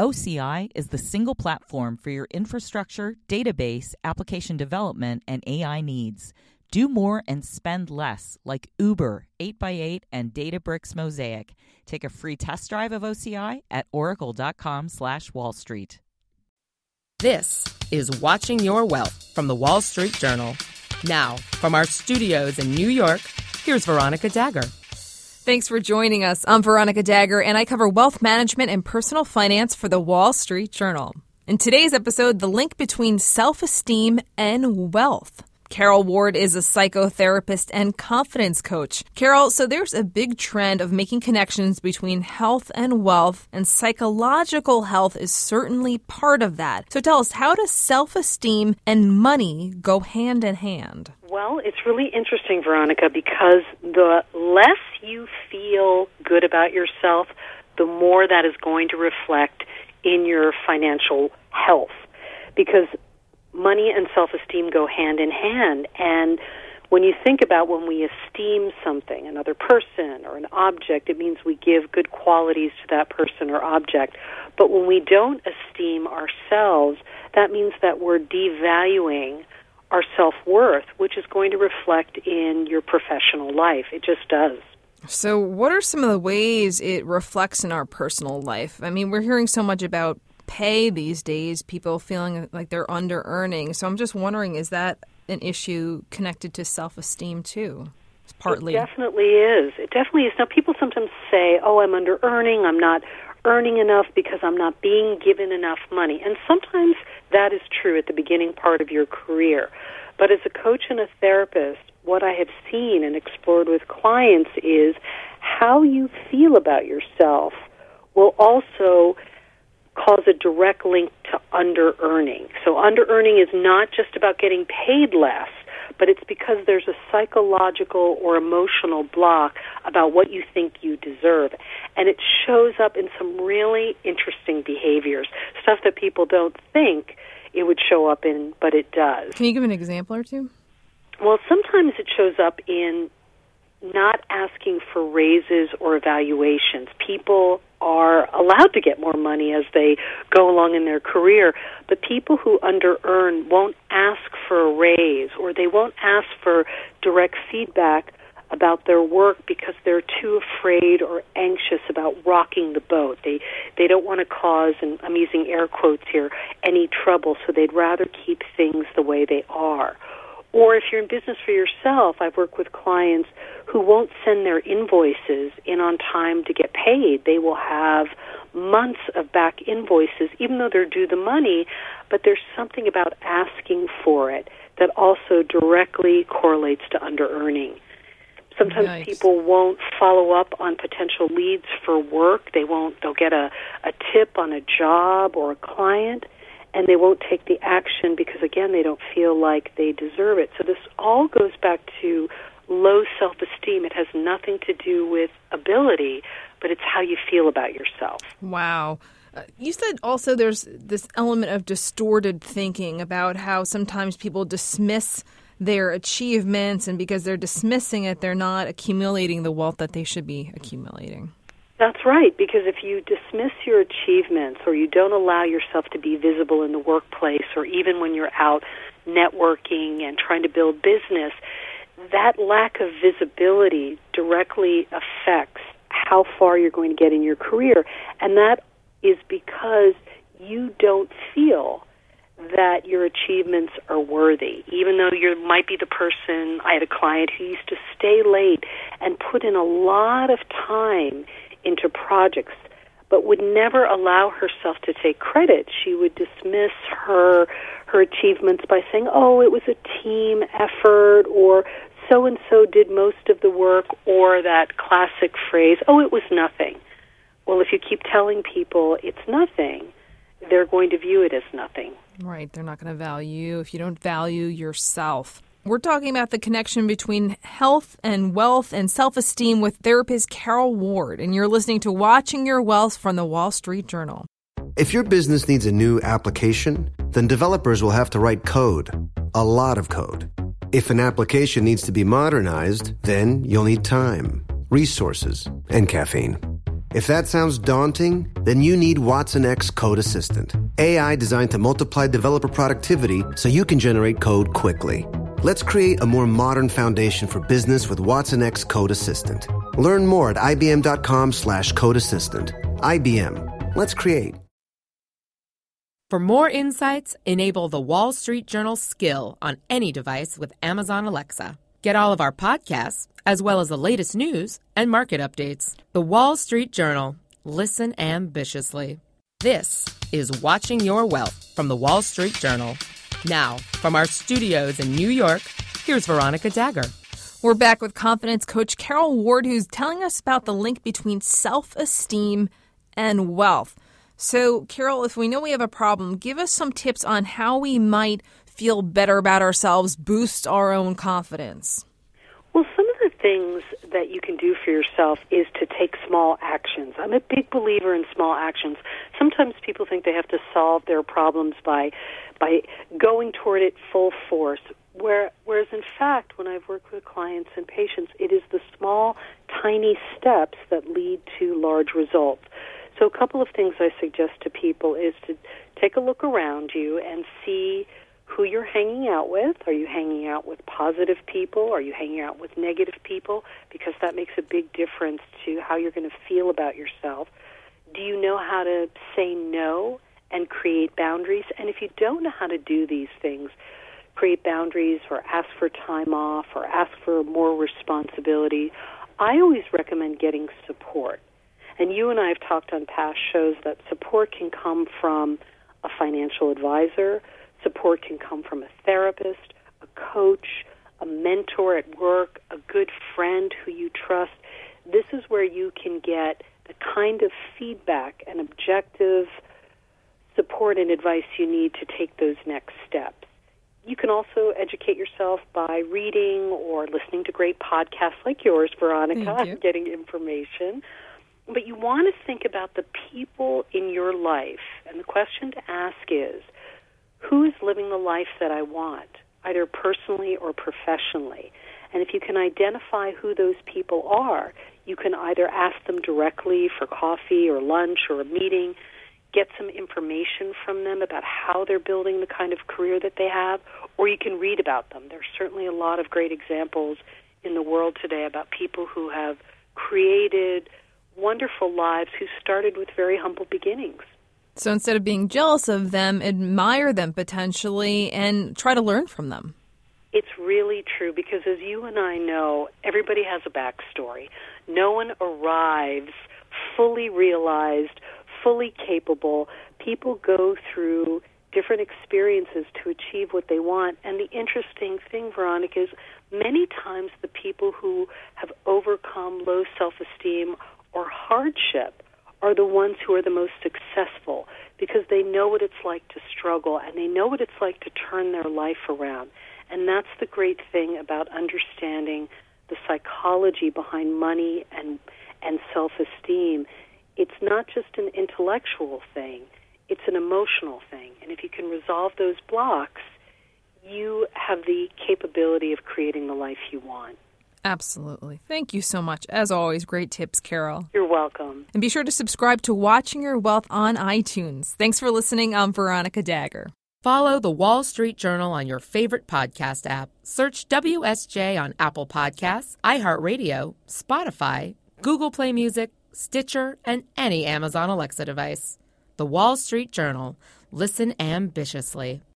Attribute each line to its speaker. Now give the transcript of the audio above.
Speaker 1: OCI is the single platform for your infrastructure, database, application development, and AI needs. Do more and spend less, like Uber, 8x8, and Databricks Mosaic. Take a free test drive of OCI at oracle.com slash Wall Street.
Speaker 2: This is Watching Your Wealth from the Wall Street Journal. Now, from our studios in New York, here's Veronica Dagher.
Speaker 3: Thanks for joining us. I'm Veronica Dagher, and I cover wealth management and personal finance for the Wall Street Journal. In today's episode, the link between self esteem and wealth. Karol Ward is a psychotherapist and confidence coach. Karol, so there's a big trend of making connections between health and wealth, and psychological health is certainly part of that. So tell us, how does self esteem and money go hand in hand?
Speaker 4: Well, it's really interesting, Veronica, because the less you feel good about yourself, the more that is going to reflect in your financial health. Because money and self esteem go hand in hand. And when you think about when we esteem something, another person or an object, it means we give good qualities to that person or object. But when we don't esteem ourselves, that means that we're devaluing our self worth, which is going to reflect in your professional life. It just does.
Speaker 3: So, what are some of the ways it reflects in our personal life? I mean, we're hearing so much about pay these days, people feeling like they're under earning. So, I'm just wondering is that an issue connected to self esteem too?
Speaker 4: It's partly. It definitely is. It definitely is. Now, people sometimes say, oh, I'm under earning, I'm not earning enough because I'm not being given enough money. And sometimes that is true at the beginning part of your career. But as a coach and a therapist, what I have seen and explored with clients is how you feel about yourself will also cause a direct link to under earning. So under earning is not just about getting paid less, but it's because there's a psychological or emotional block about what you think you deserve. And it shows up in some really interesting behaviors, stuff that people don't think it would show up in, but it does.
Speaker 3: Can you give an example or two?
Speaker 4: Well, sometimes it shows up in not asking for raises or evaluations. People are allowed to get more money as they go along in their career, but people who under earn won't ask for a raise or they won't ask for direct feedback about their work because they're too afraid or anxious about rocking the boat. They they don't want to cause and I'm using air quotes here any trouble, so they'd rather keep things the way they are. Or if you're in business for yourself, I've worked with clients who won't send their invoices in on time to get paid. They will have months of back invoices, even though they're due the money, but there's something about asking for it that also directly correlates to under earning. Sometimes nice. people won't follow up on potential leads for work. They won't, they'll get a, a tip on a job or a client and they won't take the action because again they don't feel like they deserve it. So this all goes back to low self-esteem. It has nothing to do with ability, but it's how you feel about yourself.
Speaker 3: Wow. Uh, you said also there's this element of distorted thinking about how sometimes people dismiss their achievements and because they're dismissing it they're not accumulating the wealth that they should be accumulating.
Speaker 4: That's right, because if you dismiss your achievements or you don't allow yourself to be visible in the workplace or even when you're out networking and trying to build business, that lack of visibility directly affects how far you're going to get in your career. And that is because you don't feel that your achievements are worthy, even though you might be the person. I had a client who used to stay late and put in a lot of time into projects, but would never allow herself to take credit. She would dismiss her her achievements by saying, "Oh, it was a team effort," or "So and so did most of the work," or that classic phrase, "Oh, it was nothing." Well, if you keep telling people it's nothing, they're going to view it as nothing.
Speaker 3: Right. They're not going to value if you don't value yourself. We're talking about the connection between health and wealth and self esteem with therapist Karol Ward, and you're listening to Watching Your Wealth from the Wall Street Journal.
Speaker 5: If your business needs a new application, then developers will have to write code, a lot of code. If an application needs to be modernized, then you'll need time, resources, and caffeine. If that sounds daunting, then you need watsonx Code Assistant. AI designed to multiply developer productivity so you can generate code quickly. Let's create a more modern foundation for business with watsonx Code Assistant. Learn more at ibm.com slash code assistant. IBM. Let's create.
Speaker 2: For more insights, enable the Wall Street Journal skill on any device with Amazon Alexa. Get all of our podcasts, as well as the latest news and market updates. The Wall Street Journal. Listen ambitiously. This is Watching Your Wealth from the Wall Street Journal. Now, from our studios in New York, here's Veronica Dagher.
Speaker 3: We're back with confidence coach Karol Ward, who's telling us about the link between self esteem and wealth. So, Karol, if we know we have a problem, give us some tips on how we might feel better about ourselves, boost our own confidence.
Speaker 4: Well, some of the things that you can do for yourself is to take small actions. I'm a big believer in small actions. Sometimes people think they have to solve their problems by by going toward it full force. Where, whereas in fact, when I've worked with clients and patients, it is the small, tiny steps that lead to large results. So, a couple of things I suggest to people is to take a look around you and see who you're hanging out with. Are you hanging out with positive people? Are you hanging out with negative people? Because that makes a big difference to how you're going to feel about yourself. Do you know how to say no and create boundaries? And if you don't know how to do these things, create boundaries or ask for time off or ask for more responsibility, I always recommend getting support. And you and I have talked on past shows that support can come from a financial advisor, support can come from a therapist, a coach, a mentor at work, a good friend who you trust. This is where you can get the kind of feedback and objective support and advice you need to take those next steps. You can also educate yourself by reading or listening to great podcasts like yours, Veronica,
Speaker 3: you.
Speaker 4: getting information. But you want to think about the people in your life. And the question to ask is who's living the life that I want, either personally or professionally? And if you can identify who those people are, you can either ask them directly for coffee or lunch or a meeting, get some information from them about how they're building the kind of career that they have, or you can read about them. There's certainly a lot of great examples in the world today about people who have created wonderful lives who started with very humble beginnings.
Speaker 3: So instead of being jealous of them, admire them potentially and try to learn from them.
Speaker 4: It's really true because, as you and I know, everybody has a backstory. No one arrives fully realized, fully capable. People go through different experiences to achieve what they want. And the interesting thing, Veronica, is many times the people who have overcome low self esteem or hardship are the ones who are the most successful because they know what it's like to struggle and they know what it's like to turn their life around. And that's the great thing about understanding the psychology behind money and and self-esteem. It's not just an intellectual thing, it's an emotional thing. And if you can resolve those blocks, you have the capability of creating the life you want.
Speaker 3: Absolutely. Thank you so much. As always, great tips, Karol.
Speaker 4: You're welcome.
Speaker 3: And be sure to subscribe to Watching Your Wealth on iTunes. Thanks for listening. I'm Veronica Dagher.
Speaker 2: Follow the Wall Street Journal on your favorite podcast app. Search WSJ on Apple Podcasts, iHeartRadio, Spotify, Google Play Music, Stitcher, and any Amazon Alexa device. The Wall Street Journal. Listen ambitiously.